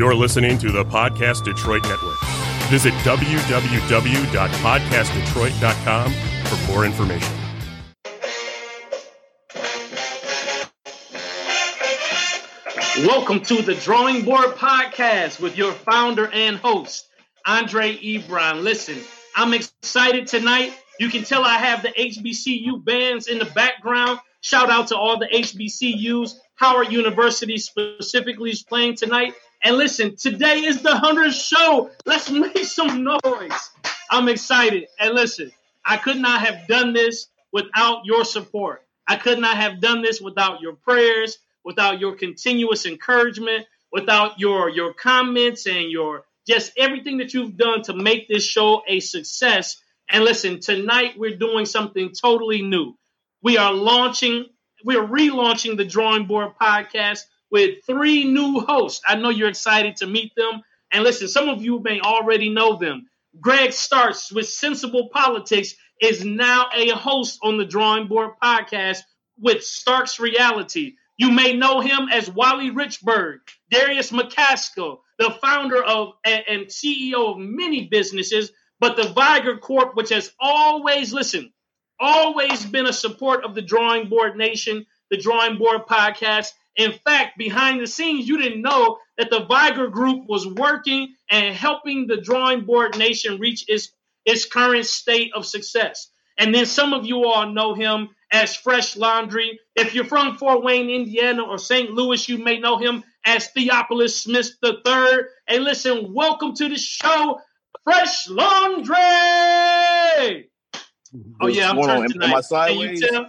You're listening to the Podcast Detroit Network. Visit www.podcastdetroit.com for more information. Welcome to the Drawing Board Podcast with your founder and host, Andre Ebron. Listen, I'm excited tonight. You can tell I have the HBCU bands in the background. Shout out to all the HBCUs. Howard University specifically is playing tonight. And listen, today is the 100th show. Let's make some noise. I'm excited. And listen, I could not have done this without your support. I could not have done this without your prayers without your continuous encouragement, without your your comments and your just everything that you've done to make this show a success. And listen, tonight we're doing something totally new. We are launching, we're relaunching the Drawing Board podcast with three new hosts. I know you're excited to meet them. And listen, some of you may already know them. Greg Starks with Sensible Politics is now a host on the Drawing Board podcast with Starks Reality. You may know him as Wally Richburg, Darius McCaskill, the founder of and CEO of many businesses, but the Viger Corp, which has always listened, always been a support of the Drawing Board Nation, the Drawing Board podcast. In fact, behind the scenes, you didn't know that the Viger Group was working and helping the Drawing Board Nation reach its its current state of success. And then some of you all know him as Fresh Laundry. If you're from Fort Wayne, Indiana, or St. Louis, you may know him as Theophilus Smith III. Hey, listen, welcome to the show, Fresh Laundry. Oh yeah, I'm turning tonight. Am I sideways? You?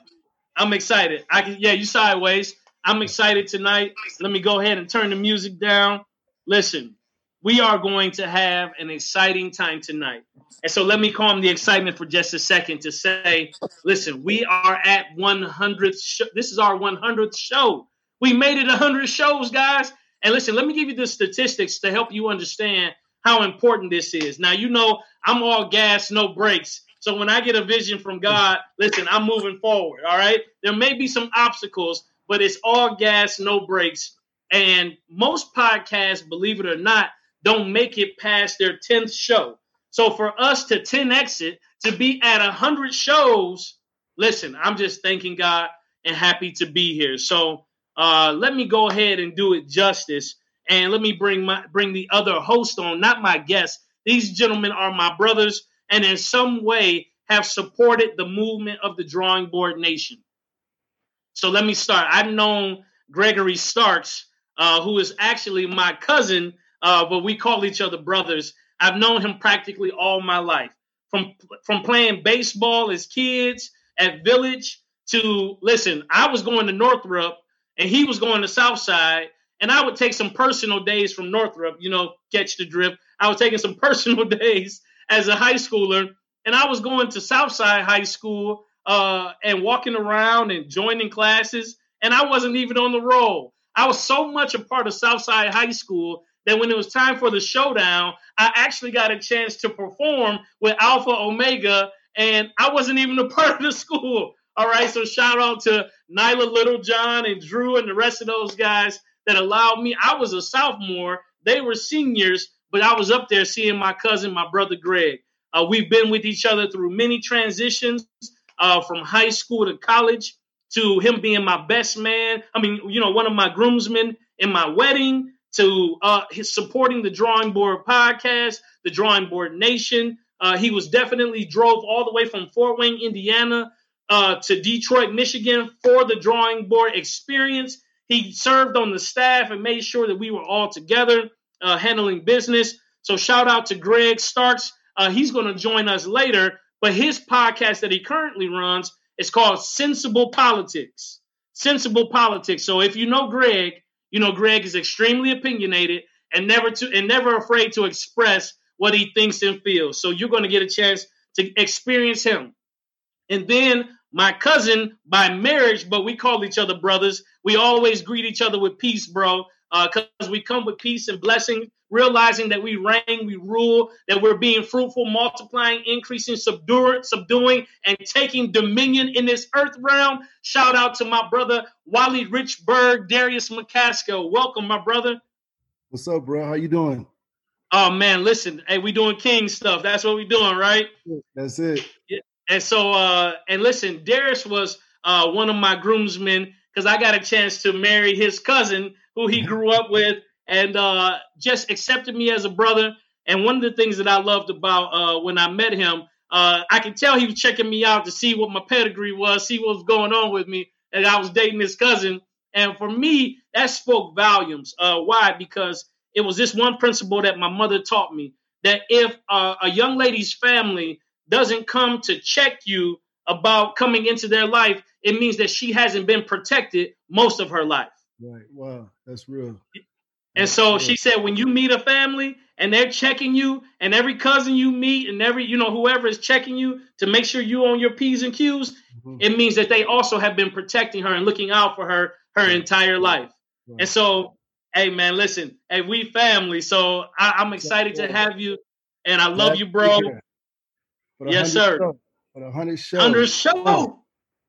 I'm excited. I can. Yeah, you sideways. I'm excited tonight. Let me go ahead and turn the music down. Listen, we are going to have an exciting time tonight. And so let me calm the excitement for just a second to say, listen, we are at 100. Sh- this is our 100th show. We made it 100 shows, guys. And listen, let me give you the statistics to help you understand how important this is. Now, you know, I'm all gas, no brakes. So when I get a vision from God, listen, I'm moving forward. All right. There may be some obstacles, but it's all gas, no brakes. And most podcasts, believe it or not, don't make it past their 10th show. So for us to 10 exit, to be at 100 shows, listen, I'm just thanking God and happy to be here. So uh, let me go ahead and do it justice. And let me bring my bring the other host on, not my guests. These gentlemen are my brothers, and in some way have supported the movement of the drawing board nation. So let me start. I've known Gregory Starks, uh, who is actually my cousin uh, but we call each other brothers. I've known him practically all my life, from from playing baseball as kids at Village to listen. I was going to Northrop, and he was going to Southside, and I would take some personal days from Northrop. You know, catch the drift. I was taking some personal days as a high schooler, and I was going to Southside High School uh, and walking around and joining classes, and I wasn't even on the roll. I was so much a part of Southside High School that when it was time for the showdown, I actually got a chance to perform with Alpha Omega, and I wasn't even a part of the school. All right, so shout out to Nyla Littlejohn and Drew and the rest of those guys that allowed me. I was a sophomore, they were seniors, but I was up there seeing my cousin, my brother Greg. Uh, we've been with each other through many transitions uh, from high school to college to him being my best man. I mean, you know, one of my groomsmen in my wedding to uh, his supporting the Drawing Board podcast, the Drawing Board Nation. Uh, he was definitely drove all the way from Fort Wayne, Indiana, uh, to Detroit, Michigan for the Drawing Board experience. He served on the staff and made sure that we were all together uh, handling business. So shout out to Greg Starks. Uh, he's going to join us later, but his podcast that he currently runs is called Sensible Politics. Sensible Politics. So if you know Greg, you know, Greg is extremely opinionated and never to and never afraid to express what he thinks and feels. So you're going to get a chance to experience him. And then my cousin by marriage, but we call each other brothers. We always greet each other with peace, bro, because uh, we come with peace and blessings, realizing that we reign, we rule, that we're being fruitful, multiplying, increasing, subduing, subduing, and taking dominion in this earth realm. Shout out to my brother Wally Richburg, Darius McCaskill. Welcome, my brother. What's up, bro? How you doing? Oh man, listen, hey, we doing king stuff. That's what we doing, right? That's it. And so, uh, and listen, Darius was uh, one of my groomsmen because I got a chance to marry his cousin, who he grew up with, and uh, just accepted me as a brother. And one of the things that I loved about uh, when I met him, uh, I could tell he was checking me out to see what my pedigree was, see what was going on with me, and I was dating his cousin. And for me, that spoke volumes. Uh, why? Because it was this one principle that my mother taught me that if uh, a young lady's family doesn't come to check you about coming into their life, it means that she hasn't been protected most of her life. Right. Wow. That's real. And so she said, when you meet a family and they're checking you, and every cousin you meet, and every you know whoever is checking you to make sure you on your p's and q's, mm-hmm. it means that they also have been protecting her and looking out for her her entire life. Right. And so Hey man, listen. Hey, we family. So I, am excited to have you, and I love you, bro. Yes, sir. Show. For the hundred show. Hundred show.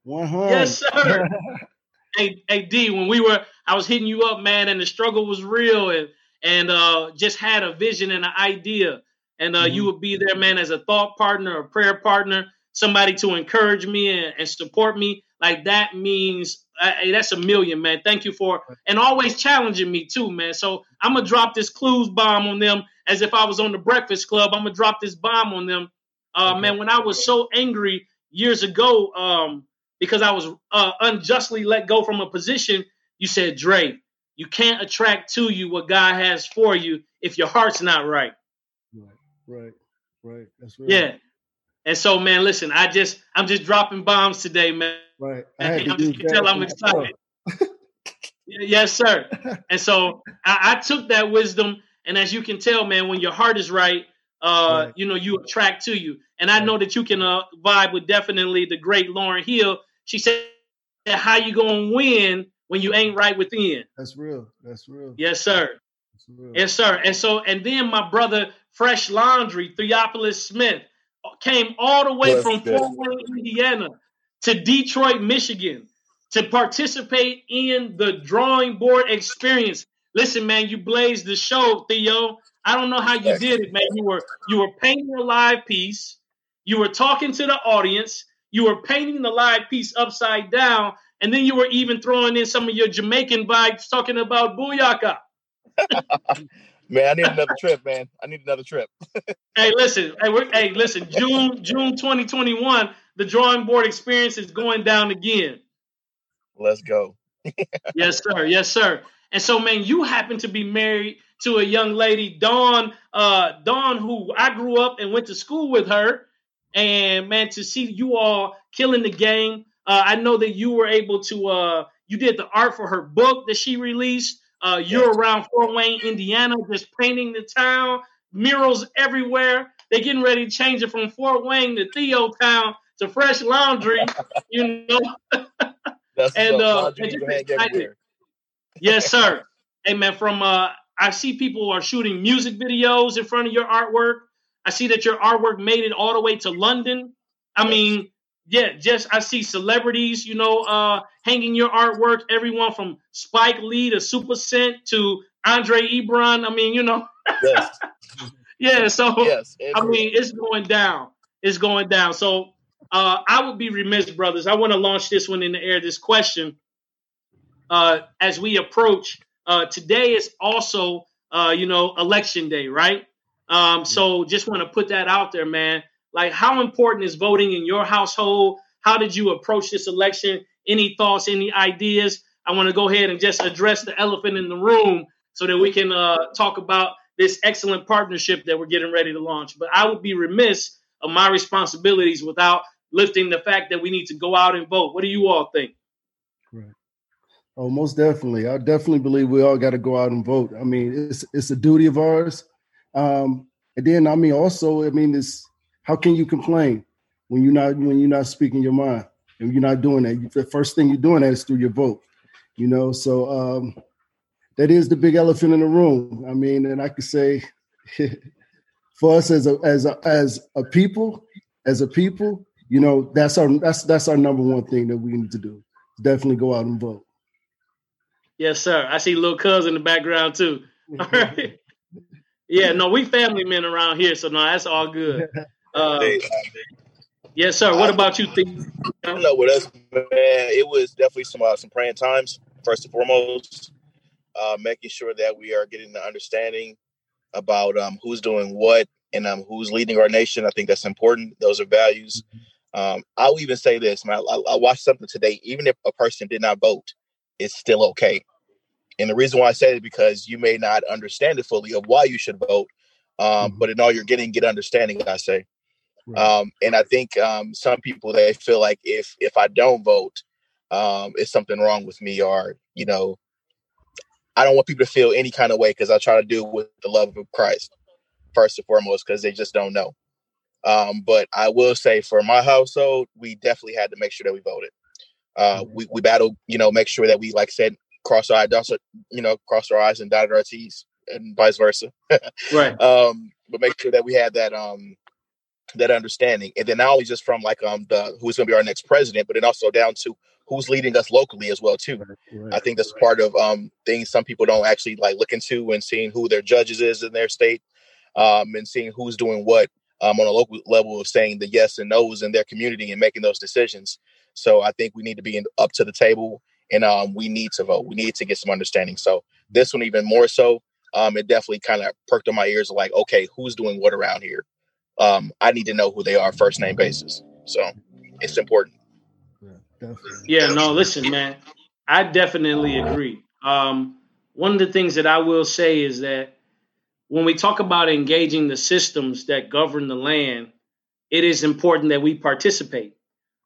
One hundred. Yes, sir. hey, hey, D. When we were, I was hitting you up, man, and the struggle was real, and and uh, just had a vision and an idea, and uh, mm-hmm. you would be there, man, as a thought partner, a prayer partner, somebody to encourage me and, and support me. Like that means Hey, that's a million, man. Thank you for and always challenging me too, man. So I'm gonna drop this clues bomb on them as if I was on the Breakfast Club. I'm gonna drop this bomb on them, uh, okay. man. When I was so angry years ago, um, because I was uh, unjustly let go from a position, you said, Dre, you can't attract to you what God has for you if your heart's not right. Right, right, right. That's right. Yeah. And so, man, listen, I just I'm just dropping bombs today, man. Right. I had can tell I'm excited. yes, sir. And so I, I, took that wisdom, and as you can tell, man, when your heart is right, uh, right. you know, you attract to you. And I know that you can uh, vibe with definitely the great Lauryn Hill. She said, "How you gonna win when you ain't right within?" That's real. That's real. Yes, sir. Yes, sir. And so, and then my brother, Fresh Laundry, Theophilus Smith, came all the way from Fort Wayne, Indiana, to Detroit, Michigan to participate in the drawing board experience. Listen, man, you blazed the show, Theo. I don't know how you did it, man. You were you were painting a live piece, you were talking to the audience, you were painting the live piece upside down, and then you were even throwing in some of your Jamaican vibes talking about booyaka. man, I need another trip, man. I need another trip. hey, listen, hey, hey, listen, June June 2021 the drawing board experience is going down again. Let's go. yes, sir. Yes, sir. And so, man, you happen to be married to a young lady, Dawn. Uh, Dawn, who I grew up and went to school with her. And man, to see you all killing the game. Uh, I know that you were able to. Uh, you did the art for her book that she released. Uh, you're yes. around Fort Wayne, Indiana, just painting the town, murals everywhere. They're getting ready to change it from Fort Wayne to Theo Town to fresh laundry, you know. That's and uh, yes, sir. hey man, from uh, I see people are shooting music videos in front of your artwork. I see that your artwork made it all the way to London. I mean, yeah, just I see celebrities, you know, uh, hanging your artwork. Everyone from Spike Lee to Supa Cent to Andre Ebron. I mean, you know. Yes. yeah. So yes, I mean, it's going down. It's going down. So uh, I would be remiss, brothers. I want to launch this one in the air. This question, uh, as we approach uh, today, is also uh, you know election day, right? Um, so just want to put that out there, man. Like, how important is voting in your household? How did you approach this election? Any thoughts? Any ideas? I want to go ahead and just address the elephant in the room so that we can uh, talk about this excellent partnership that we're getting ready to launch. But I would be remiss of my responsibilities without lifting the fact that we need to go out and vote. What do you all think? Right. Oh, most definitely. I definitely believe we all got to go out and vote. I mean, it's it's a duty of ours. Um, and then, I mean, also, I mean, it's how can you complain when you're not when you're not speaking your mind and you're not doing that? The first thing you're doing that is through your vote. You know, so um, that is the big elephant in the room. I mean, and I could say, for us as a as a as a people, as a people, you know, that's our that's that's our number one thing that we need to do. Definitely go out and vote. Yes, sir. I see little cuz in the background too. All right. Yeah, no, we family men around here, so no, that's all good. Uh, yes, sir. What about you? Think? You know, with us, man, it was definitely some uh, some praying times. First and foremost, uh, making sure that we are getting the understanding about um, who's doing what and um, who's leading our nation. I think that's important. Those are values. Um, I'll even say this, man. I, I watched something today. Even if a person did not vote, it's still okay. And the reason why I say it is because you may not understand it fully of why you should vote, um, mm-hmm. but in all you're getting, get understanding. I say, right. um, and I think um, some people they feel like if if I don't vote, um, it's something wrong with me, or you know, I don't want people to feel any kind of way because I try to do with the love of Christ first and foremost because they just don't know. Um, but I will say for my household, we definitely had to make sure that we voted. Uh, we, we battled, you know, make sure that we, like I said, cross our eyes, you know, cross our eyes and dotted our T's and vice versa. right. Um, but make sure that we had that, um, that understanding. And then not only just from like, um, the, who's going to be our next president, but then also down to who's leading us locally as well, too. Right. I think that's part of, um, things some people don't actually like look into and seeing who their judges is in their state, um, and seeing who's doing what um, on a local level of saying the yes and no's in their community and making those decisions. So I think we need to be in, up to the table and um, we need to vote. We need to get some understanding. So this one even more so. Um, it definitely kind of perked on my ears. Like, okay, who's doing what around here? Um, I need to know who they are first name basis. So it's important. Yeah, yeah no, listen, man. I definitely agree. Um, one of the things that I will say is that when we talk about engaging the systems that govern the land, it is important that we participate.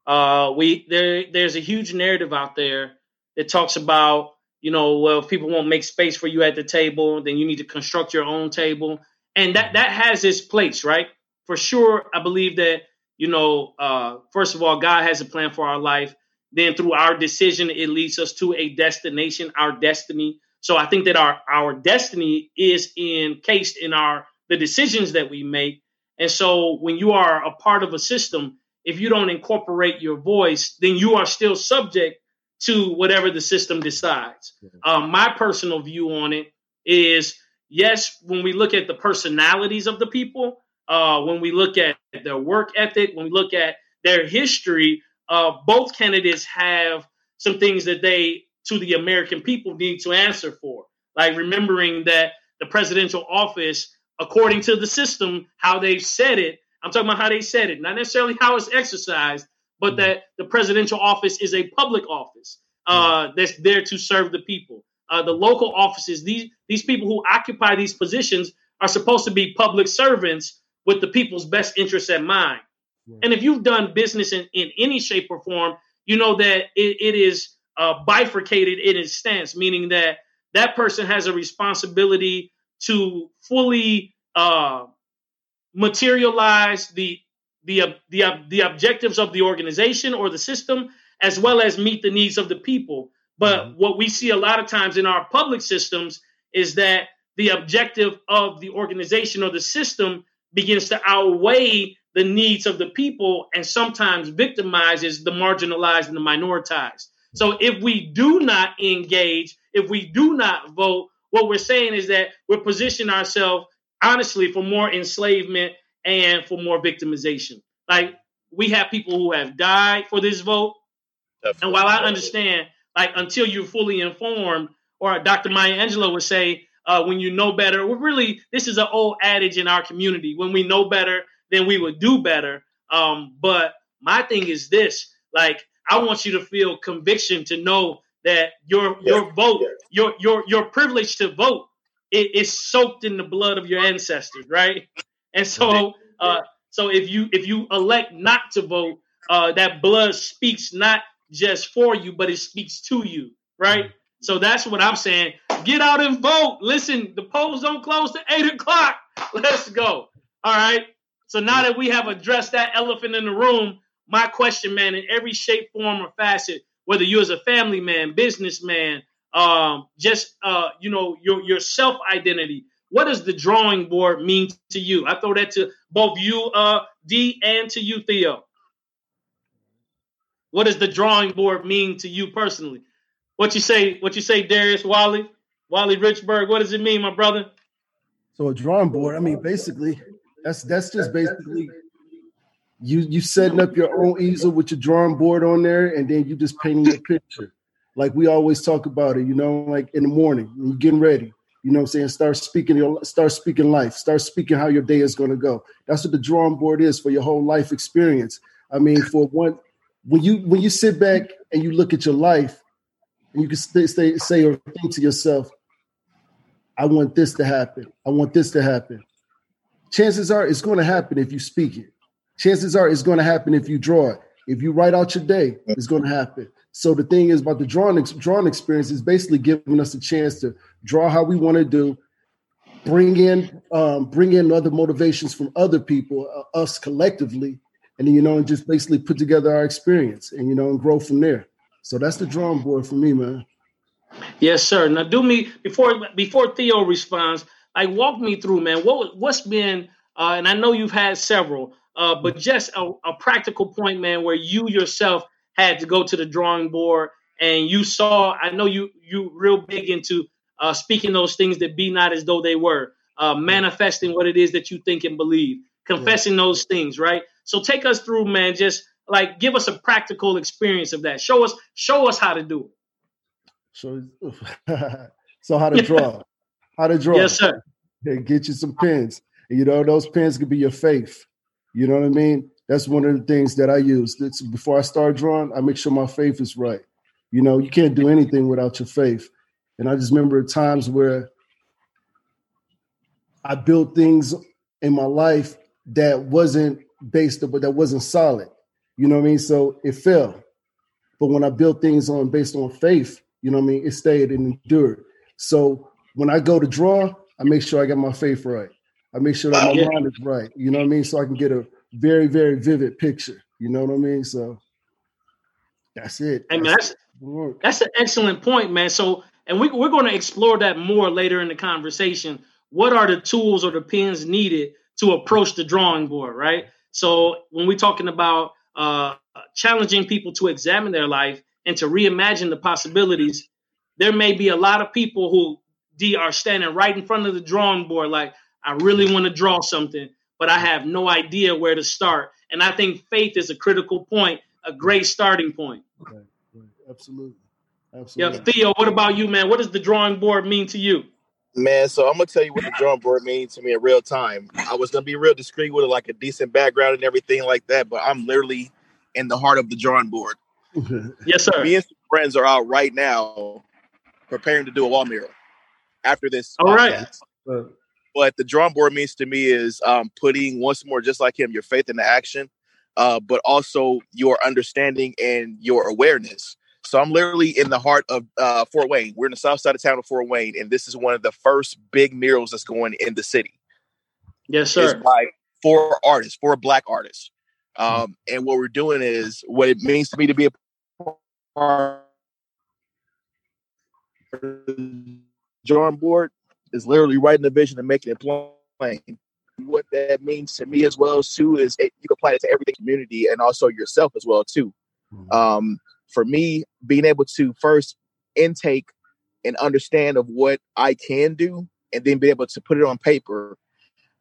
Uh, we there there's a huge narrative out there that talks about you know well if people won't make space for you at the table, then you need to construct your own table, and that that has its place, right? For sure, I believe that you know uh, first of all, God has a plan for our life. Then through our decision, it leads us to a destination, our destiny. So I think that our our destiny is encased in our the decisions that we make. And so when you are a part of a system, if you don't incorporate your voice, then you are still subject to whatever the system decides. Um, my personal view on it is yes, when we look at the personalities of the people, uh, when we look at their work ethic, when we look at their history, uh, both candidates have some things that they to the American people need to answer for. Like remembering that the presidential office, according to the system, how they said it, I'm talking about how they said it, not necessarily how it's exercised, but mm-hmm. that the presidential office is a public office uh, mm-hmm. that's there to serve the people. Uh, the local offices, these these people who occupy these positions are supposed to be public servants with the people's best interests at mind. And if you've done business in, in any shape or form, you know that it, it is uh, bifurcated in its stance, meaning that that person has a responsibility to fully uh, materialize the the uh, the the objectives of the organization or the system, as well as meet the needs of the people. But mm-hmm. what we see a lot of times in our public systems is that the objective of the organization or the system begins to outweigh the needs of the people and sometimes victimizes the marginalized and the minoritized. So if we do not engage, if we do not vote, what we're saying is that we're positioning ourselves honestly for more enslavement and for more victimization. Like we have people who have died for this vote. Definitely. And while I understand, like until you're fully informed, or Dr. Maya Angelou would say, uh, when you know better, we're really this is an old adage in our community. When we know better, then we would do better. Um, but my thing is this: like I want you to feel conviction to know that your your vote, yeah. your your your privilege to vote, it is soaked in the blood of your ancestors, right? And so, uh, so if you if you elect not to vote, uh, that blood speaks not just for you, but it speaks to you, right? So that's what I'm saying. Get out and vote. Listen, the polls don't close to eight o'clock. Let's go. All right. So now that we have addressed that elephant in the room, my question, man, in every shape, form, or facet, whether you as a family man, businessman, um, just uh, you know, your your self identity. What does the drawing board mean to you? I throw that to both you, uh, D, and to you, Theo. What does the drawing board mean to you personally? What you say? What you say, Darius Wally? Wally Richburg, what does it mean, my brother? So a drawing board, I mean, basically, that's that's just basically you you setting up your own easel with your drawing board on there, and then you just painting a picture. Like we always talk about it, you know, like in the morning when you're getting ready. You know I'm saying? Start speaking your start speaking life. Start speaking how your day is gonna go. That's what the drawing board is for your whole life experience. I mean, for one when you when you sit back and you look at your life and you can stay, stay, say or think to yourself, I want this to happen. I want this to happen. Chances are it's going to happen if you speak it. Chances are it's going to happen if you draw it. If you write out your day, it's going to happen. So the thing is about the drawing drawing experience is basically giving us a chance to draw how we want to do, bring in um, bring in other motivations from other people, uh, us collectively, and you know, and just basically put together our experience and you know, and grow from there. So that's the drawing board for me, man. Yes, sir. Now, do me before before Theo responds. Like, walk me through, man. What what's been, uh, and I know you've had several, uh, but just a, a practical point, man, where you yourself had to go to the drawing board and you saw. I know you you real big into uh, speaking those things that be not as though they were, uh, manifesting what it is that you think and believe, confessing yeah. those things, right? So take us through, man. Just like give us a practical experience of that. Show us, show us how to do it. So, so how to draw? how to draw? Yes, sir. Hey, get you some pens. You know, those pens could be your faith. You know what I mean? That's one of the things that I use. It's, before I start drawing, I make sure my faith is right. You know, you can't do anything without your faith. And I just remember times where I built things in my life that wasn't based but that wasn't solid. You know what I mean? So it fell. But when I built things on based on faith, you know what I mean, it stayed and endured. So when I go to draw, I make sure I get my faith right. I make sure that my yeah. mind is right. You know what I mean? So I can get a very, very vivid picture. You know what I mean? So that's it. That's that's, that's an excellent point, man. So and we, we're going to explore that more later in the conversation. What are the tools or the pins needed to approach the drawing board, right? So when we're talking about uh, challenging people to examine their life and to reimagine the possibilities, there may be a lot of people who D are standing right in front of the drawing board, like I really want to draw something, but I have no idea where to start. And I think faith is a critical point, a great starting point. Right, right. Absolutely. Absolutely. Yeah, Theo, what about you, man? What does the drawing board mean to you? Man, so I'm gonna tell you what the drawing board means to me in real time. I was gonna be real discreet with it, like a decent background and everything like that, but I'm literally in the heart of the drawing board. Yes, sir. Me and some friends are out right now preparing to do a wall mural after this. All podcast. right. But the drawing board means to me is um, putting once more, just like him, your faith into action, uh, but also your understanding and your awareness. So I'm literally in the heart of uh, Fort Wayne. We're in the south side of town of Fort Wayne, and this is one of the first big murals that's going in the city. Yes, sir. It's by four artists, four black artists. Um, and what we're doing is what it means to me to be a part drawing board is literally writing the vision and making it plain. What that means to me as well too is it, you can apply it to everything community and also yourself as well too. Mm-hmm. Um, for me, being able to first intake and understand of what I can do, and then be able to put it on paper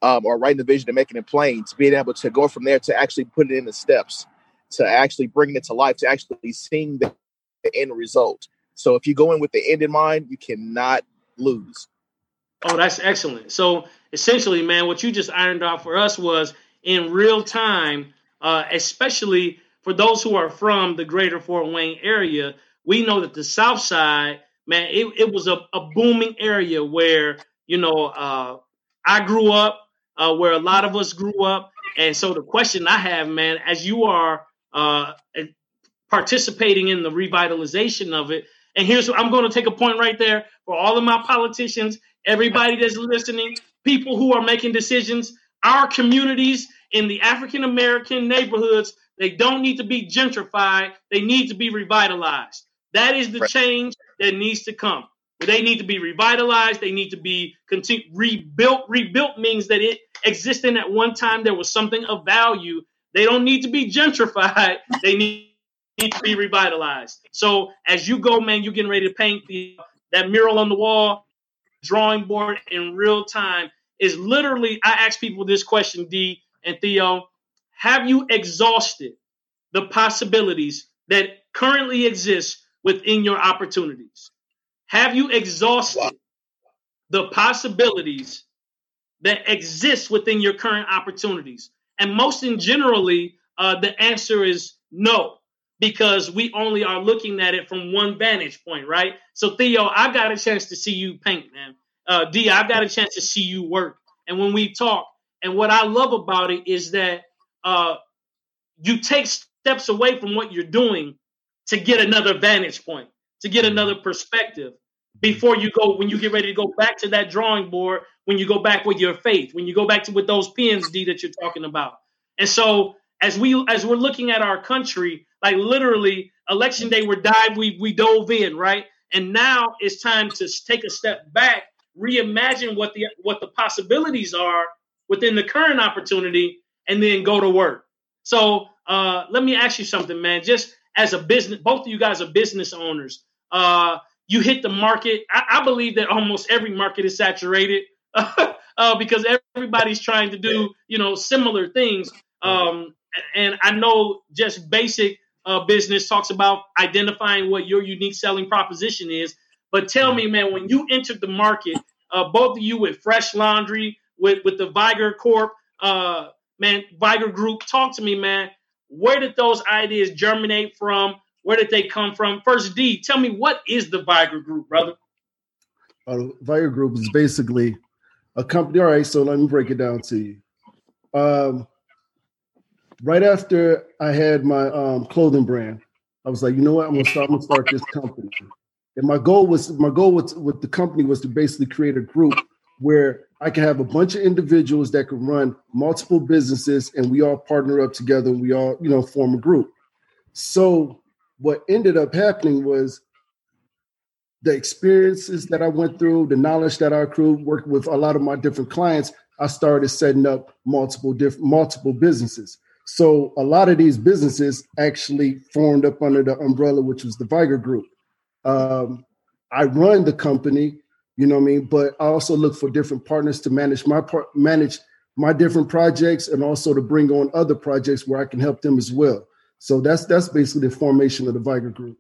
um, or writing the vision and making it plain, to being able to go from there to actually put it in the steps, to actually bringing it to life, to actually seeing the, the end result. So if you go in with the end in mind, you cannot lose. Oh, that's excellent. So essentially, man, what you just ironed out for us was in real time, uh, especially for those who are from the greater Fort Wayne area, we know that the South Side, man, it, it was a, a, booming area where, you know, uh, I grew up, uh, where a lot of us grew up. And so the question I have, man, as you are uh, participating in the revitalization of it, and here's what I'm going to take a point right there for all of my politicians, everybody that's listening, people who are making decisions, our communities in the African American neighborhoods they don't need to be gentrified. They need to be revitalized. That is the right. change that needs to come. They need to be revitalized. They need to be continue, rebuilt. Rebuilt means that it existed at one time. There was something of value. They don't need to be gentrified. They need, need to be revitalized. So as you go, man, you're getting ready to paint the, that mural on the wall. drawing board in real time is literally I ask people this question, D and Theo, have you exhausted the possibilities that currently exist within your opportunities? Have you exhausted wow. the possibilities that exist within your current opportunities? And most in generally, uh, the answer is no, because we only are looking at it from one vantage point, right? So Theo, I've got a chance to see you paint, man. Uh, D, I've got a chance to see you work. And when we talk, and what I love about it is that uh, you take steps away from what you're doing to get another vantage point, to get another perspective before you go when you get ready to go back to that drawing board when you go back with your faith when you go back to with those pins d that you're talking about and so as we as we're looking at our country like literally election day we're dive we we dove in right and now it's time to take a step back reimagine what the what the possibilities are within the current opportunity and then go to work so uh let me ask you something man just as a business both of you guys are business owners uh you hit the market. I, I believe that almost every market is saturated uh, because everybody's trying to do you know similar things. Um, and I know just basic uh, business talks about identifying what your unique selling proposition is. But tell me, man, when you entered the market, uh, both of you with Fresh Laundry, with with the Viger Corp, uh, man, Viger Group, talk to me, man. Where did those ideas germinate from? Where did they come from? First, D, tell me what is the Viger Group, brother? Uh, Viger Group is basically a company. All right, so let me break it down to you. Um, right after I had my um, clothing brand, I was like, you know what? I'm gonna start. I'm gonna start this company. And my goal was my goal was with the company was to basically create a group where I can have a bunch of individuals that can run multiple businesses, and we all partner up together. And we all, you know, form a group. So what ended up happening was the experiences that I went through, the knowledge that I accrued, working with a lot of my different clients, I started setting up multiple different multiple businesses. So a lot of these businesses actually formed up under the umbrella, which was the Viger Group. Um, I run the company, you know what I mean, but I also look for different partners to manage my part, manage my different projects, and also to bring on other projects where I can help them as well. So that's that's basically the formation of the Viger Group.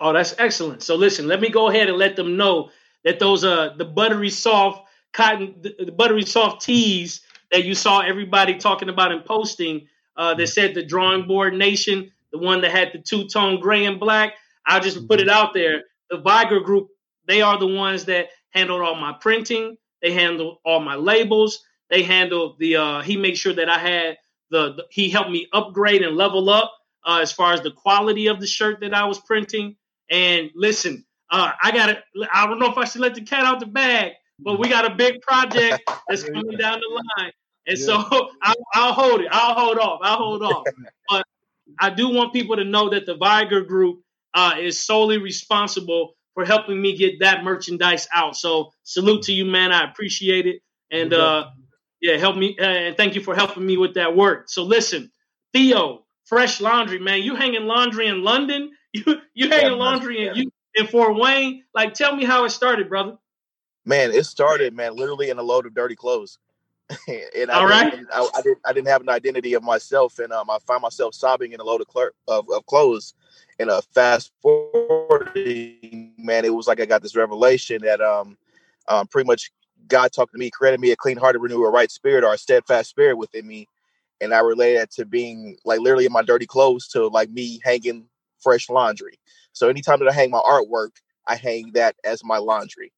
Oh, that's excellent. So listen, let me go ahead and let them know that those uh the buttery soft cotton the, the buttery soft tees that you saw everybody talking about and posting uh that said the drawing board nation, the one that had the two-tone gray and black. I'll just put it out there. The Viger group, they are the ones that handled all my printing, they handled all my labels, they handled the uh he made sure that I had the, the he helped me upgrade and level up uh, as far as the quality of the shirt that I was printing. And listen, uh, I got to I don't know if I should let the cat out the bag, but we got a big project that's coming down the line. And yeah. so I'll, I'll, hold it. I'll hold off. I'll hold off. But I do want people to know that the Viger Group uh, is solely responsible for helping me get that merchandise out. So salute to you, man. I appreciate it. And uh, yeah, help me uh, and thank you for helping me with that work. So listen, Theo, fresh laundry, man. You hanging laundry in London? You you hanging yeah, laundry in you in Fort Wayne? Like, tell me how it started, brother. Man, it started, man, literally in a load of dirty clothes. and I All right. Didn't, I, I, didn't, I didn't have an identity of myself, and um, I found myself sobbing in a load of, of, of clothes. And a fast forwarding, man, it was like I got this revelation that um, um, pretty much God talked to me, created me a clean heart, renew a right spirit, or a steadfast spirit within me. And I relate that to being like literally in my dirty clothes to like me hanging fresh laundry. So anytime that I hang my artwork, I hang that as my laundry.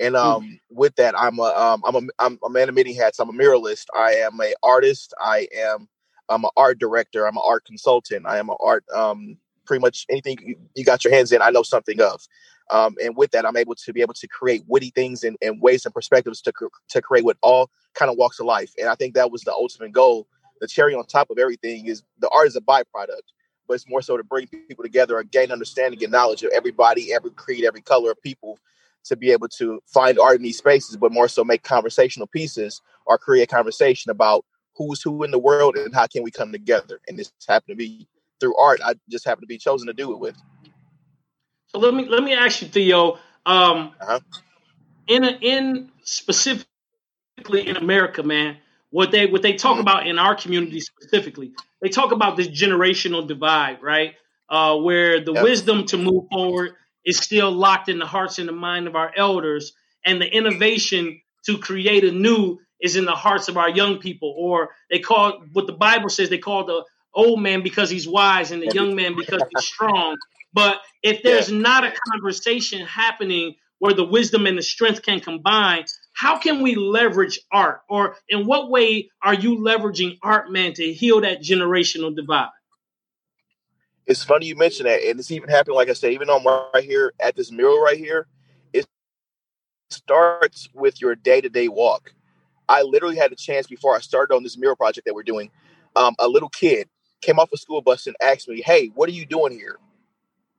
And hmm. um, mm. with that, I'm a um, I'm a I'm a man of many hats. I'm a muralist. I am a artist. I am I'm an art director. I'm an art consultant. I am an art um, pretty much anything you, you got your hands in. I know something of. Um, and with that, I'm able to be able to create witty things and, and ways and perspectives to, to create with all kind of walks of life. And I think that was the ultimate goal. The cherry on top of everything is the art is a byproduct, but it's more so to bring people together and gain understanding and knowledge of everybody, every creed, every color of people to be able to find art in these spaces, but more so make conversational pieces or create conversation about who's who in the world and how can we come together. And this happened to be through art. I just happened to be chosen to do it with. So let me let me ask you, Theo. Um, uh-huh. in a, in specifically in America, man, what they what they talk about in our community specifically, they talk about this generational divide, right? Uh, where the yep. wisdom to move forward is still locked in the hearts and the mind of our elders, and the innovation to create a new is in the hearts of our young people. Or they call what the Bible says they call the old man because he's wise and the young man because he's strong. But if there's not a conversation happening where the wisdom and the strength can combine, how can we leverage art? Or in what way are you leveraging art, man, to heal that generational divide? It's funny you mention that, and it's even happening. Like I said, even on right here at this mural right here, it starts with your day to day walk. I literally had a chance before I started on this mural project that we're doing. Um, a little kid came off a school bus and asked me, "Hey, what are you doing here?"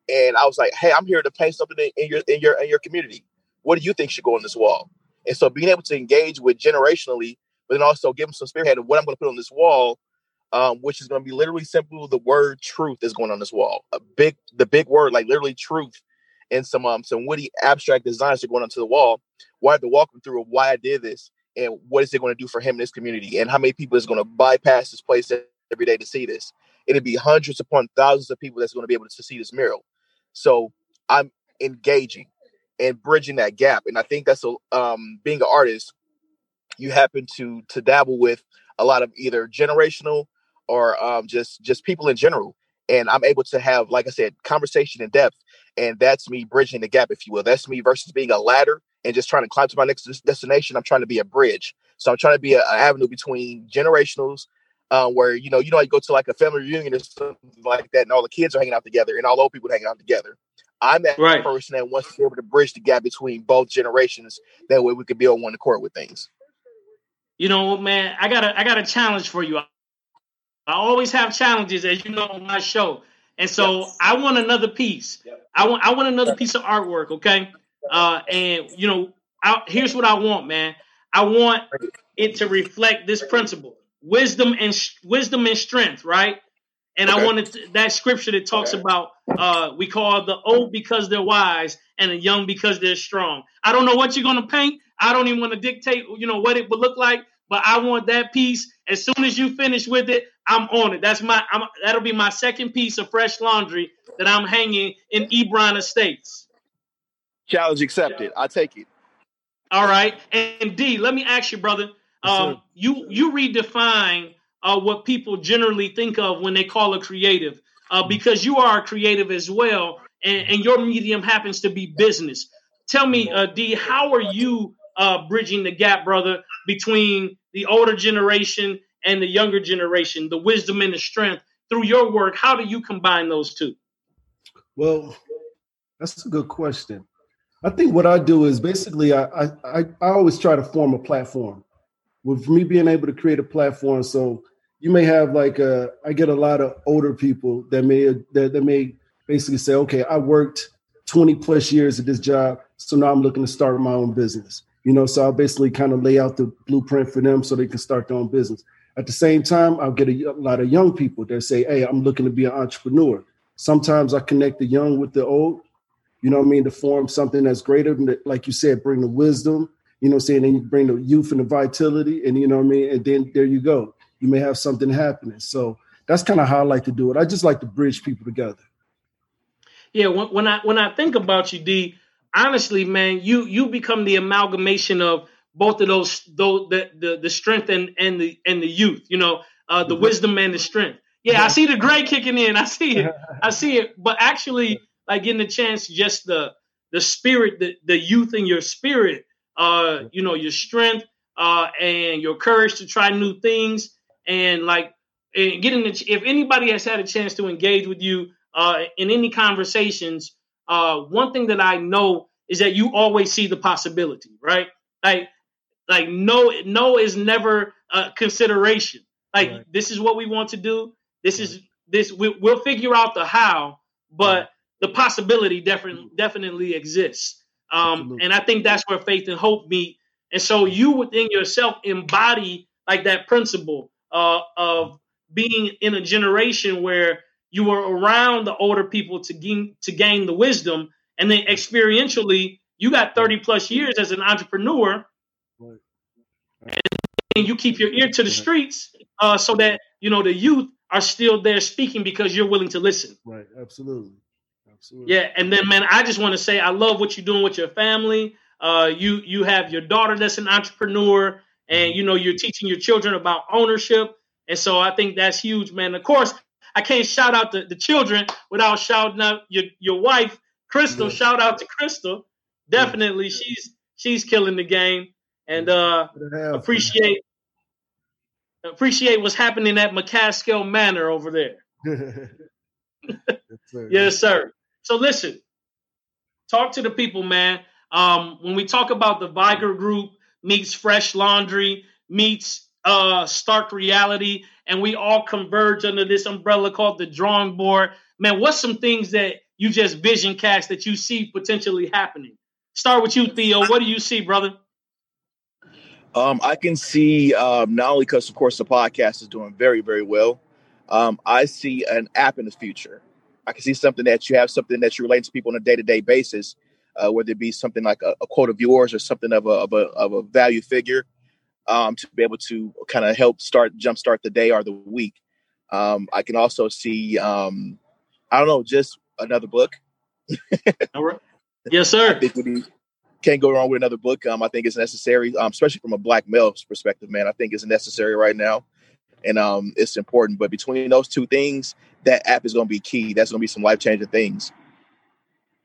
And I was like, "Hey, I'm here to paint something in your in your in your community. What do you think should go on this wall?" And so being able to engage with generationally, but then also give them some spearhead of what I'm going to put on this wall, um, which is going to be literally simple. The word truth is going on this wall. A big, the big word, like literally truth, and some um some witty abstract designs are going onto the wall. Why I have to walk them through why I did this and what is it going to do for him in this community and how many people is going to bypass this place every day to see this. It'd be hundreds upon thousands of people that's going to be able to see this mural. So I'm engaging and bridging that gap. And I think that's a um, being an artist, you happen to to dabble with a lot of either generational or um, just just people in general. And I'm able to have, like I said, conversation in depth. And that's me bridging the gap, if you will. That's me versus being a ladder and just trying to climb to my next destination. I'm trying to be a bridge. So I'm trying to be an avenue between generationals, uh, where you know, you know, you go to like a family reunion or something like that, and all the kids are hanging out together, and all old people hanging out together. I'm that right. person that wants to be able to bridge the gap between both generations. That way, we could be on one accord with things. You know, man, I got a I got a challenge for you. I always have challenges, as you know, on my show, and so yes. I want another piece. Yep. I want I want another piece of artwork. Okay, uh, and you know, I, here's what I want, man. I want it to reflect this principle: wisdom and wisdom and strength, right? And okay. I wanted to, that scripture that talks okay. about uh, we call the old because they're wise and the young because they're strong. I don't know what you're going to paint. I don't even want to dictate, you know, what it would look like. But I want that piece. As soon as you finish with it, I'm on it. That's my. I'm, that'll be my second piece of fresh laundry that I'm hanging in Ebron Estates. Challenge accepted. I take it. All right. And D, let me ask you, brother. Um, you you redefine uh, what people generally think of when they call a creative, uh, because you are a creative as well, and, and, your medium happens to be business. Tell me, uh, D, how are you uh, bridging the gap, brother, between the older generation and the younger generation, the wisdom and the strength through your work? How do you combine those two? Well, that's a good question. I think what I do is basically I I, I always try to form a platform. With me being able to create a platform, so you may have like a I get a lot of older people that may that, that may basically say, okay, I worked 20 plus years at this job, so now I'm looking to start my own business. You know, so I'll basically kind of lay out the blueprint for them so they can start their own business. At the same time, I'll get a, a lot of young people that say, hey, I'm looking to be an entrepreneur. Sometimes I connect the young with the old, you know what I mean, to form something that's greater than, the, like you said, bring the wisdom, you know what I'm saying? And you bring the youth and the vitality, and you know what I mean? And then there you go. You may have something happening. So that's kind of how I like to do it. I just like to bridge people together. Yeah, when, when I when I think about you, D, honestly, man, you you become the amalgamation of both of those those the the, the strength and and the and the youth, you know, uh, the mm-hmm. wisdom and the strength. Yeah, I see the gray kicking in. I see it. I see it. But actually, like getting the chance, just the the spirit, the the youth in your spirit, uh, you know, your strength, uh, and your courage to try new things, and like and getting the, if anybody has had a chance to engage with you uh, in any conversations, uh, one thing that I know is that you always see the possibility, right? Like, like no, no is never a consideration. Like right. this is what we want to do. This is this. We, will figure out the how, but the possibility definitely definitely exists. Um, and I think that's where faith and hope meet. And so you within yourself embody like that principle uh, of being in a generation where you were around the older people to gain to gain the wisdom, and then experientially You got 30 plus years as an entrepreneur. And you keep your ear to the streets uh, so that you know the youth are still there speaking because you're willing to listen. Right, absolutely. Absolutely. Yeah, and then man, I just want to say I love what you're doing with your family. Uh, you you have your daughter that's an entrepreneur, and mm-hmm. you know you're teaching your children about ownership, and so I think that's huge, man. Of course, I can't shout out the, the children without shouting out your your wife, Crystal. Yeah. Shout out to Crystal. Definitely, yeah. she's she's killing the game, and uh, appreciate appreciate what's happening at McCaskill Manor over there. yes, sir. So listen, talk to the people, man. Um, when we talk about the Viger Group meets Phresh Laundry meets uh, Stark Reality, and we all converge under this umbrella called the Drawing Board. Man, what's some things that you just vision cast that you see potentially happening? Start with you, Theo. What do you see, brother? Um, I can see um, not only because, of course, the podcast is doing very, very well. Um, I see an app in the future. I can see something that you have something that you relate to people on a day to day basis, uh, whether it be something like a, a, quote of yours or something of a of a, of a value figure, um, to be able to kind of help start jumpstart the day or the week. Um, I can also see, um, I don't know, just another book. Yes, sir. I think we need, can't go wrong with another book. Um, I think it's necessary, um, especially from a black male's perspective, man. I think it's necessary right now, and um, it's important. But between those two things, that app is going to be key. That's going to be some life changing things.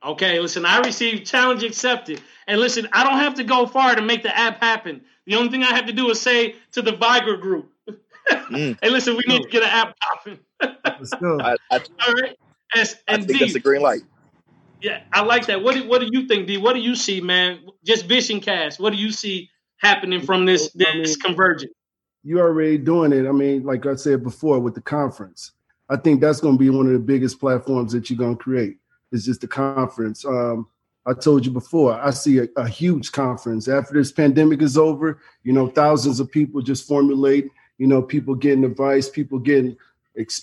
Okay, listen, I received challenge accepted. And listen, I don't have to go far to make the app happen. The only thing I have to do is say to the Viger group, mm. hey, listen, we need to get an app popping. Let's go. I, I, All right. As, and I think D, that's a green light. Yeah, I like that. What do, what do you think, D? What do you see, man? Just vision cast. What do you see happening from this, this I mean, convergence? You are already doing it. I mean, like I said before with the conference. I think that's going to be one of the biggest platforms that you're going to create. Is just the conference. Um, I told you before, I see a, a, huge conference after this pandemic is over. You know, thousands of people just formulate. You know, people getting advice, people getting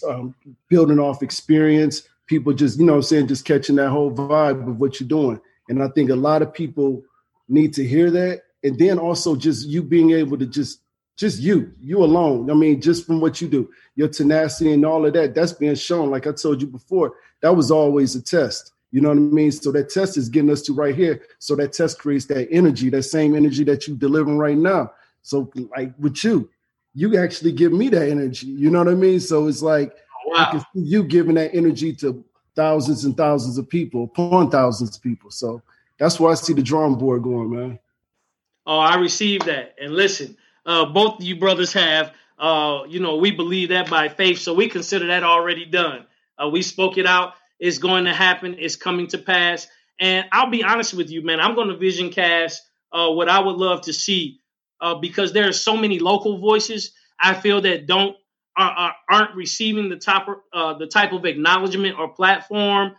um, building off experience, people just you know, I'm saying just catching that whole vibe of what you're doing. And I think a lot of people need to hear that, and then also just you being able to just just you, you alone. I mean, just from what you do, your tenacity and all of that, that's being shown. Like I told you before, that was always a test. You know what I mean? So that test is getting us to right here. So that test creates that energy, that same energy that you're delivering right now. So like with you, you actually give me that energy. You know what I mean? So it's like wow. I can see you giving that energy to thousands and thousands of people, upon thousands of people. So that's why I see the drawing board going, man. Oh, I received that. And listen, uh, both of you brothers have. Uh, you know, we believe that by faith, so we consider that already done. Uh, we spoke it out. It's going to happen. It's coming to pass. And I'll be honest with you, man. I'm going to vision cast uh, what I would love to see uh, because there are so many local voices. I feel that don't are, not receiving the uh, the type of acknowledgement or platform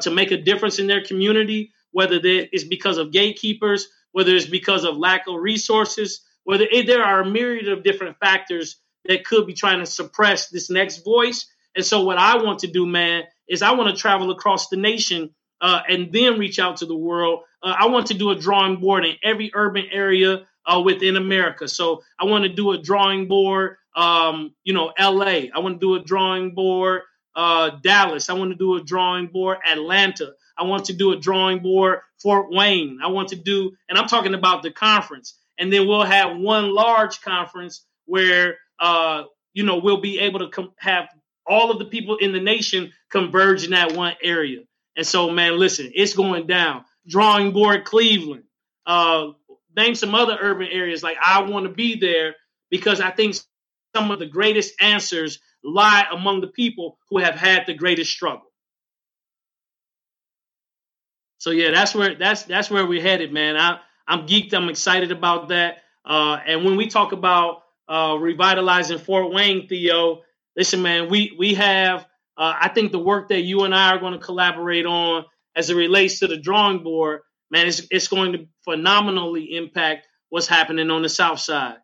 to make a difference in their community. Whether it's because of gatekeepers, whether it's because of lack of resources, whether it, there are a myriad of different factors that could be trying to suppress this next voice. And so, what I want to do, man, is I want to travel across the nation uh, and then reach out to the world. Uh, I want to do a drawing board in every urban area uh, within America. So I want to do a drawing board, um, you know, LA. I want to do a drawing board, uh, Dallas. I want to do a drawing board, Atlanta. I want to do a drawing board, Fort Wayne. I want to do, and I'm talking about the conference and then we'll have one large conference where uh, you know we'll be able to com- have all of the people in the nation converge in that one area. And so, man, listen, it's going down. Drawing board Cleveland. Uh, name some other urban areas. Like I want to be there because I think some of the greatest answers lie among the people who have had the greatest struggle. So yeah, that's where that's that's where we're headed, man. I I'm geeked. I'm excited about that. Uh, and when we talk about uh, revitalizing Fort Wayne, Theo, listen, man, we we have. Uh, I think the work that you and I are going to collaborate on as it relates to the drawing board, man, it's, it's going to phenomenally impact what's happening on the South Side.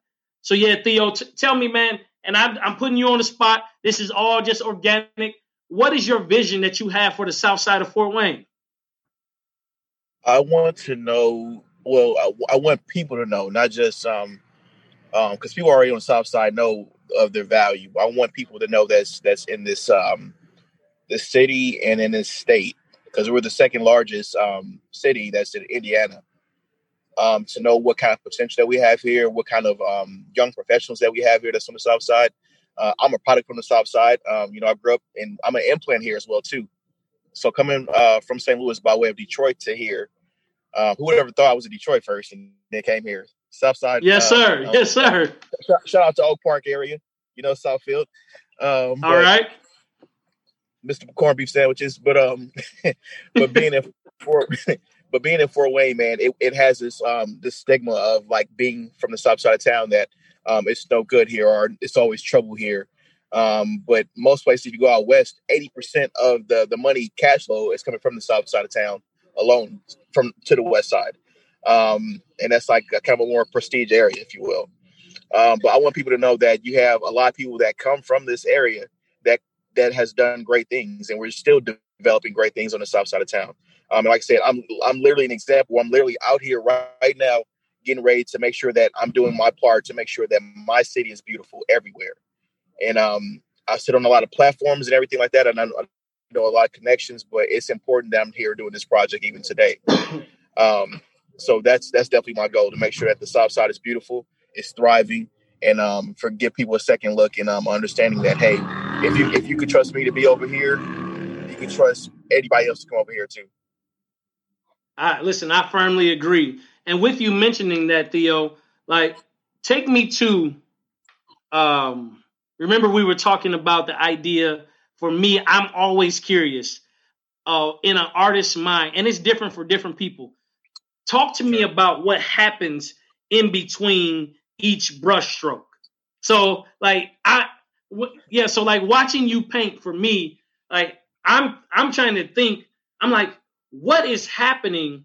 So yeah, Theo, t- tell me, man, and I'm, I'm putting you on the spot. This is all just organic. What is your vision that you have for the South Side of Fort Wayne? I want to know. Well, I, I want people to know, not just um, um, because people already on the South Side know of their value. I want people to know that's that's in this um, this city and in this state because we're the second largest um, city that's in Indiana. Um, to know what kind of potential that we have here, what kind of um, young professionals that we have here that's from the South Side. Uh, I'm a product from the South Side. Um, you know, I grew up and I'm an implant here as well too. So coming uh, from St. Louis by way of Detroit to here, uh, who would ever thought I was in Detroit first and then came here? South Side. Yes, uh, sir. yes, sir. Shout, shout, out to Oak Park area. You know, Southfield. Um, All right. Mr. Corned beef sandwiches, but um, but being in Fort, but being in Fort Wayne, man, it, it has this um this stigma of like being from the south side of town that um it's no good here or it's always trouble here. Um, but most places, if you go out west, eighty percent of the the money cash flow is coming from the south side of town alone, from to the west side, um, and that's like a kind of a more prestige area, if you will. Um, but I want people to know that you have a lot of people that come from this area that that has done great things, and we're still developing great things on the south side of town. Um, and like I said, I'm I'm literally an example. I'm literally out here right, right now, getting ready to make sure that I'm doing my part to make sure that my city is beautiful everywhere. And um, I sit on a lot of platforms and everything like that, and I, know a lot of connections. But it's important that I'm here doing this project even today. Um, so that's that's definitely my goal to make sure that the South Side is beautiful, it's thriving, and um, for give people a second look and um, understanding that hey, if you if you could trust me to be over here, you can trust anybody else to come over here too. I listen. I firmly agree. And with you mentioning that, Theo, like take me to. Um, remember, we were talking about the idea. For me, I'm always curious uh, in an artist's mind, and it's different for different people. Talk to me about what happens in between each brushstroke. So, like, I, w- yeah, so like watching you paint for me, like, I'm, I'm trying to think. I'm like, what is happening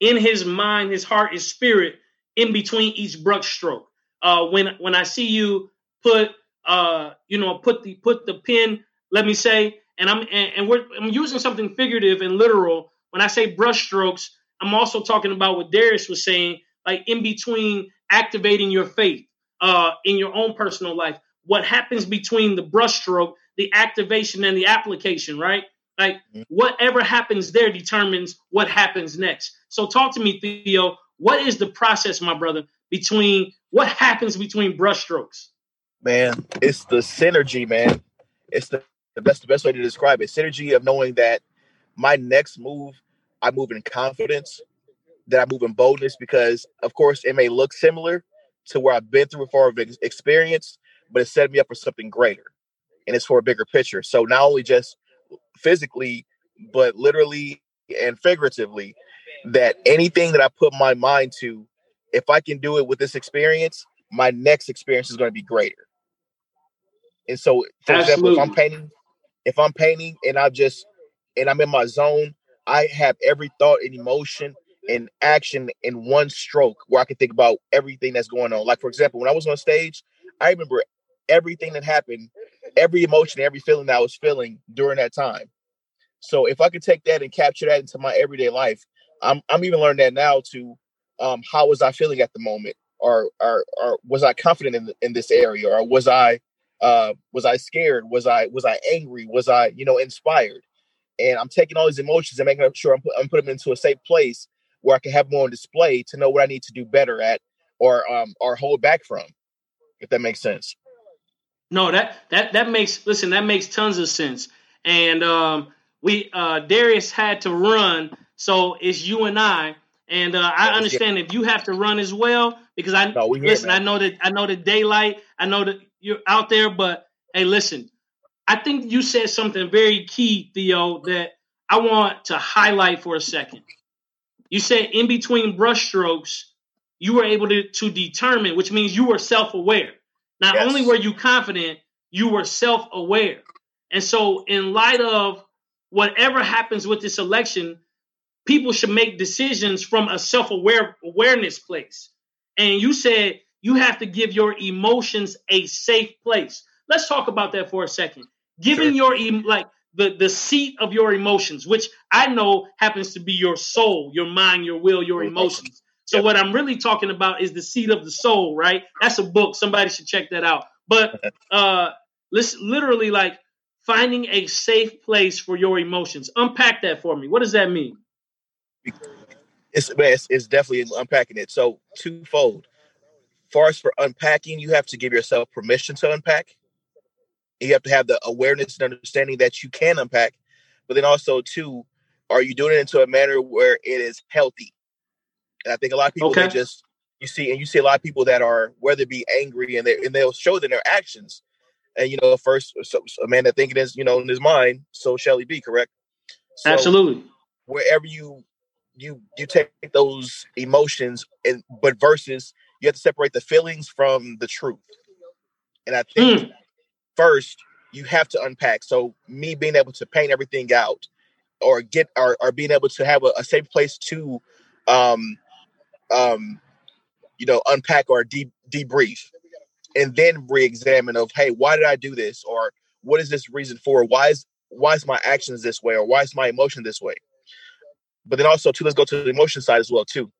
in his mind, his heart, his spirit in between each brushstroke? Uh, when when I see you put, uh, you know, put the put the pen, let me say, and I'm and, and we're I'm using something figurative and literal. When I say brushstrokes, I'm also talking about what Darius was saying, like in between activating your faith uh, in your own personal life. What happens between the brushstroke, the activation, and the application, right? Like mm-hmm. whatever happens there determines what happens next. So talk to me, Theo. What is the process, my brother, between what happens between brushstrokes? Man, it's the synergy, man. It's the, the best the best way to describe it. Synergy of knowing that my next move I move in confidence, that I move in boldness because, of course, it may look similar to where I've been through before of experience, but it set me up for something greater and it's for a bigger picture. So not only just physically, but literally and figuratively, that anything that I put my mind to, if I can do it with this experience, my next experience is going to be greater. And so, for Absolutely. example, if I'm painting, if I'm painting and I just and I'm in my zone I have every thought and emotion and action in one stroke where I can think about everything that's going on. Like, for example, when I was on stage, I remember everything that happened, every emotion, every feeling that I was feeling during that time. So if I could take that and capture that into my everyday life, I'm I'm even learning that now to um, how was I feeling at the moment, or or, or was I confident in in this area, or was I uh, was I scared? Was I was I angry? Was I you know inspired? and I'm taking all these emotions and making sure I'm, put, I'm putting them into a safe place where I can have them on display to know what I need to do better at or um or hold back from, if that makes sense. No, that that that makes listen, that makes tons of sense. And um we uh Darius had to run, so it's you and I. And uh, I understand if you have to run as well, because I no, listen, I know that I know the daylight, I know that you're out there, but hey, listen, I think you said something very key, Theo, that I want to highlight for a second. You said in between brushstrokes, you were able to, to determine, which means you were self aware. Not yes. only were you confident, you were self aware. And so, in light of whatever happens with this election, people should make decisions from a self aware awareness place. And you said you have to give your emotions a safe place. Let's talk about that for a second giving sure. your like the, the seat of your emotions, which I know happens to be your soul, your mind, your will, your emotions. So what I'm really talking about is the seat of the soul, right? That's a book. Somebody should check that out. But uh let's literally like finding a safe place for your emotions. Unpack that for me. What does that mean? It's it's, it's definitely unpacking it. So twofold. Far as for unpacking, you have to give yourself permission to unpack. You have to have the awareness and understanding that you can unpack, but then also too, are you doing it into a manner where it is healthy? And I think a lot of people okay. just you see and you see a lot of people that are whether it be angry and they and they'll show in their actions. And you know, first so, a man that thinking is you know in his mind, so shall he be. Correct. So Absolutely. Wherever you you you take those emotions and but versus you have to separate the feelings from the truth. And I think mm. first you have to unpack. So me being able to paint everything out or get or, or being able to have a, a safe place to um um, you know, unpack or de- debrief, and then re-examine of, hey, why did I do this, or what is this reason for? Why is why is my actions this way, or why is my emotion this way? But then also, too, let's go to the emotion side as well, too,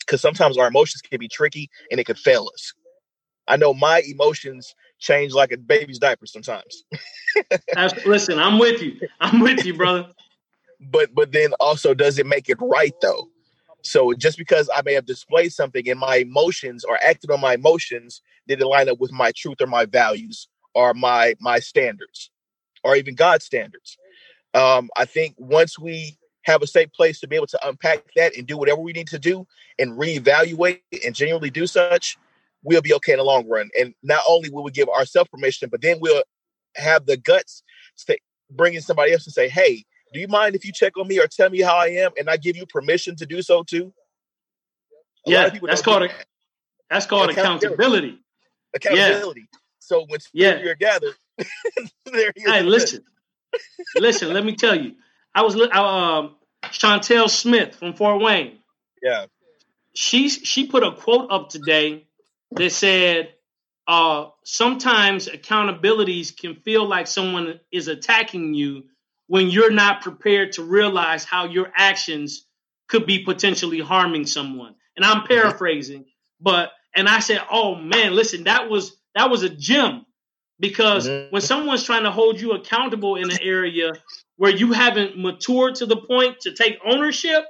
because sometimes our emotions can be tricky and it could fail us. I know my emotions change like a baby's diaper sometimes. Listen, I'm with you. I'm with you, brother. But but then also, does it make it right though? So just because I may have displayed something in my emotions or acted on my emotions, did it line up with my truth or my values or my my standards or even God's standards? Um, I think once we have a safe place to be able to unpack that and do whatever we need to do and reevaluate and genuinely do such, we'll be okay in the long run. And not only will we give ourselves permission, but then we'll have the guts to bring in somebody else and say, hey, do you mind if you check on me or tell me how I am and I give you permission to do so too? A yeah, that's called, a, that's called accountability. Accountability. Yeah. So when yeah. you're gathered, there Hey, listen. listen, let me tell you. I was um Chantel Smith from Fort Wayne. Yeah. She she put a quote up today that said uh sometimes accountabilities can feel like someone is attacking you when you're not prepared to realize how your actions could be potentially harming someone. And I'm mm-hmm. paraphrasing, but and I said, "Oh man, listen, that was that was a gem." Because mm-hmm. when someone's trying to hold you accountable in an area where you haven't matured to the point to take ownership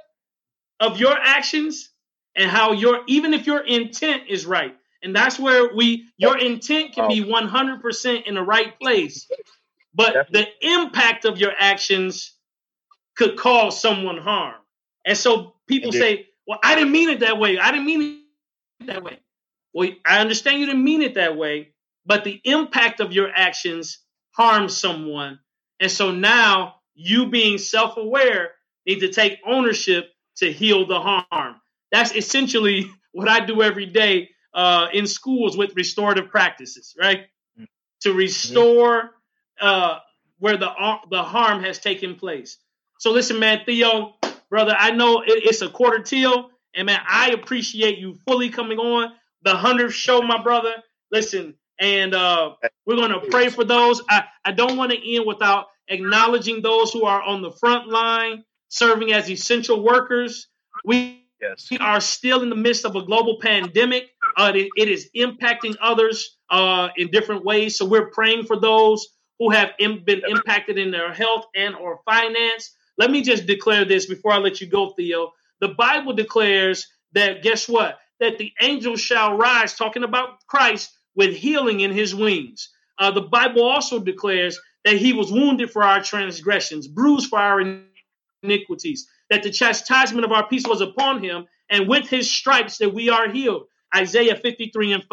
of your actions and how your even if your intent is right. And that's where we your intent can be 100% in the right place but Definitely. the impact of your actions could cause someone harm. And so people Indeed. say, well, I didn't mean it that way. I didn't mean it that way. Well, I understand you didn't mean it that way, but the impact of your actions harms someone. And so now you being self aware need to take ownership to heal the harm. That's essentially what I do every day uh, in schools with restorative practices, right? Mm-hmm. To restore uh, where the uh, the harm has taken place. So listen, man, Theo, brother, I know it, it's a quarter till, and man, I appreciate you fully coming on the hundredth show, my brother. Listen, and uh, we're gonna pray for those. I I don't want to end without acknowledging those who are on the front line serving as essential workers. We Yes. We are still in the midst of a global pandemic. Uh, it, it is impacting others uh, in different ways. So we're praying for those who have Im- been impacted in their health and or finance. Let me just declare this before I let you go, Theo. The Bible declares that guess what? That the angels shall rise, talking about Christ, with healing in his wings. Uh, the Bible also declares that he was wounded for our transgressions, bruised for our iniquities, that the chastisement of our peace was upon him, and with his stripes that we are healed. Isaiah 53 and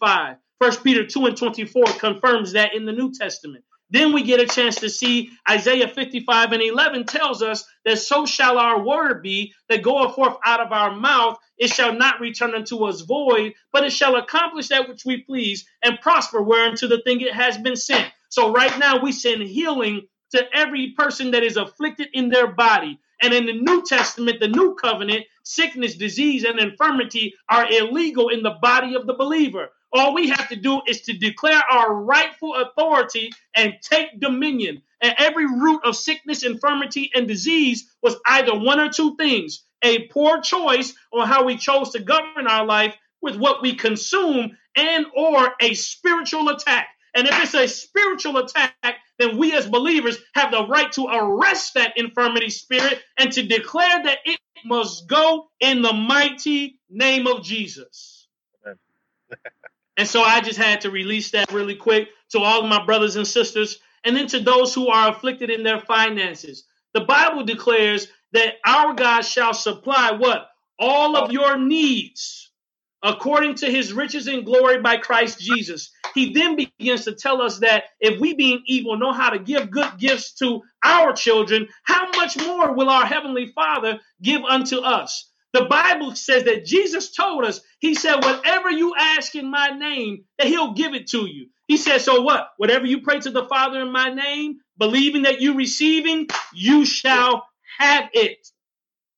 5. And 5. First Peter 2 and 24 confirms that in the New Testament. Then we get a chance to see Isaiah 55 and 11 tells us that so shall our word be that goeth forth out of our mouth. It shall not return unto us void, but it shall accomplish that which we please and prosper whereunto the thing it has been sent. So right now we send healing to every person that is afflicted in their body. And in the New Testament, the new covenant, sickness, disease, and infirmity are illegal in the body of the believer. All we have to do is to declare our rightful authority and take dominion. And every root of sickness, infirmity, and disease was either one or two things. A poor choice on how we chose to govern our life with what we consume and or a spiritual attack. And if it's a spiritual attack then we as believers have the right to arrest that infirmity spirit and to declare that it must go in the mighty name of jesus and so i just had to release that really quick to all of my brothers and sisters and then to those who are afflicted in their finances the bible declares that our god shall supply what all of your needs according to his riches and glory by Christ Jesus. He then begins to tell us that if we, being evil, know how to give good gifts to our children, how much more will our Heavenly Father give unto us? The Bible says that Jesus told us, He said, Whatever you ask in my name, that He'll give it to you. He said, So what? Whatever you pray to the Father in my name, believing that you receiving, you shall have it.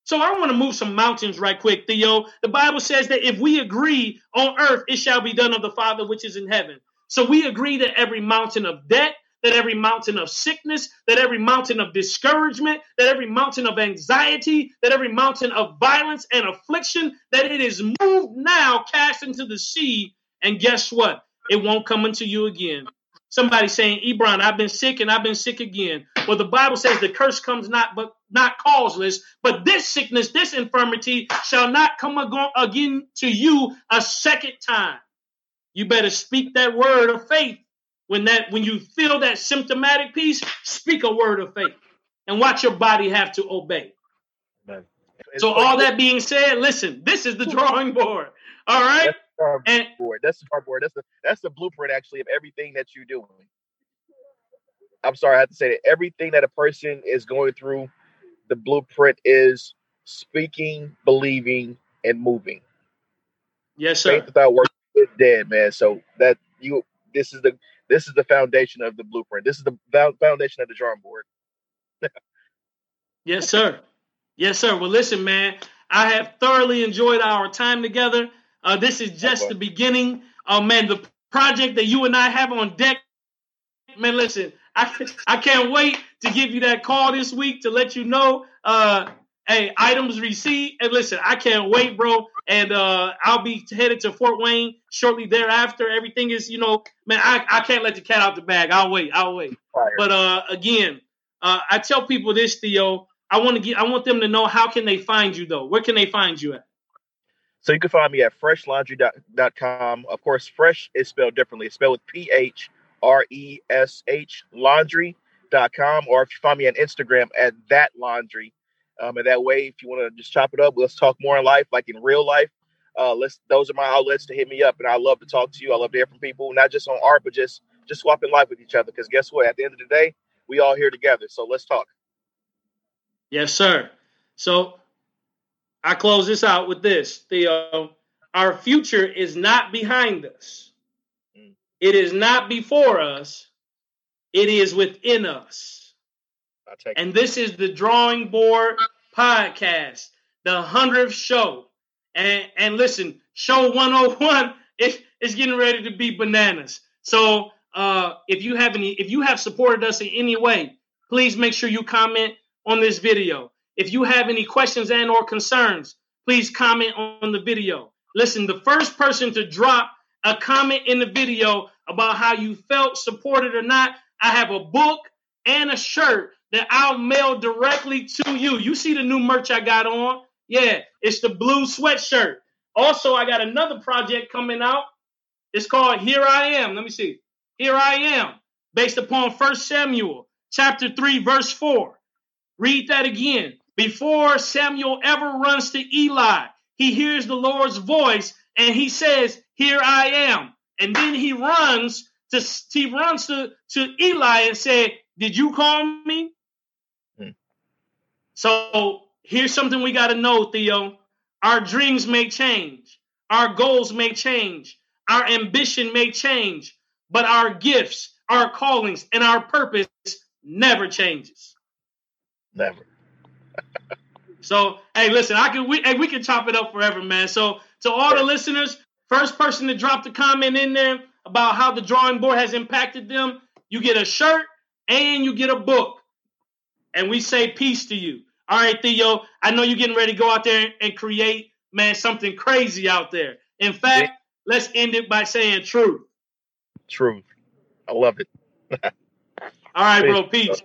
So I want to move some mountains right quick, Theo. The Bible says that if we agree on earth, it shall be done of the Father which is in heaven. So we agree that every mountain of debt, that every mountain of sickness, that every mountain of discouragement, that every mountain of anxiety, that every mountain of violence and affliction, that it is moved now, cast into the sea. And guess what? It won't come unto you again. Somebody saying, Ebron, I've been sick and I've been sick again. Well, the Bible says the curse comes not but not causeless, but this sickness, this infirmity shall not come again to you a second time. You better speak that word of faith. When that when you feel that symptomatic piece, speak a word of faith and watch your body have to obey. So all that being said, listen, this is the hmm. drawing board. All right and, board. That's the board. That's the that's the blueprint actually of everything that you're doing. I'm sorry, I have to say that everything that a person is going through, the blueprint is speaking, believing, and moving. Yes, sir. Faith without work is dead, man. So that you this is the this is the foundation of the blueprint. This is the foundation of the drawing board. yes, sir. Yes, sir. Well, listen, man. I have thoroughly enjoyed our time together. Uh, this is just the beginning. Uh, man, the project that you and I have on deck. Man, listen, I, I can't wait to give you that call this week to let you know, uh, hey, items received. And listen, I can't wait, bro. And uh, I'll be headed to Fort Wayne shortly thereafter. Everything is, you know, man, I, I can't let the cat out the bag. I'll wait. I'll wait. Fire. But uh, again, uh, I tell people this, Theo. I want to get. I want them to know how can they find you though. Where can they find you at? So you can find me at phresh-laundry.com. Of course, fresh is spelled differently. It's spelled with P H R E S H laundry.com. Or if you find me on Instagram at that laundry. Um, and that way, if you want to just chop it up, let's talk more in life, like in real life. Uh, let's those are my outlets to hit me up, and I love to talk to you. I love to hear from people, not just on art, but just just swapping life with each other. Because guess what? At the end of the day, we all here together. So let's talk. Yes, sir. So I close this out with this, Theo. Our future is not behind us. Mm. It is not before us. It is within us. And this is the Drawing Board Podcast, the 100th show. And, and listen, show 101 it, it's getting ready to be bananas. So uh, if you have any, if you have supported us in any way, please make sure you comment on this video. If you have any questions and or concerns, please comment on the video. Listen, the first person to drop a comment in the video about how you felt supported or not, I have a book and a shirt that I'll mail directly to you. You see the new merch I got on? Yeah, it's the blue sweatshirt. Also, I got another project coming out. It's called Here I Am. Let me see. Here I Am, based upon First Samuel chapter 3, verse 4. Read that again. Before Samuel ever runs to Eli, he hears the Lord's voice and he says, Here I am. And then he runs to he runs to, to Eli and said, Did you call me? So here's something we got to know, Theo. Our dreams may change, our goals may change, our ambition may change, but our gifts, our callings, and our purpose never changes. Never. so hey, listen, I can we hey, we can chop it up forever, man. So to all the listeners, first person to drop the comment in there about how the drawing board has impacted them, you get a shirt and you get a book. And we say peace to you. All right, Theo, I know you're getting ready to go out there and create, man, something crazy out there. In fact, yeah. let's end it by saying truth. Truth. I love it. All right, bro. Peace.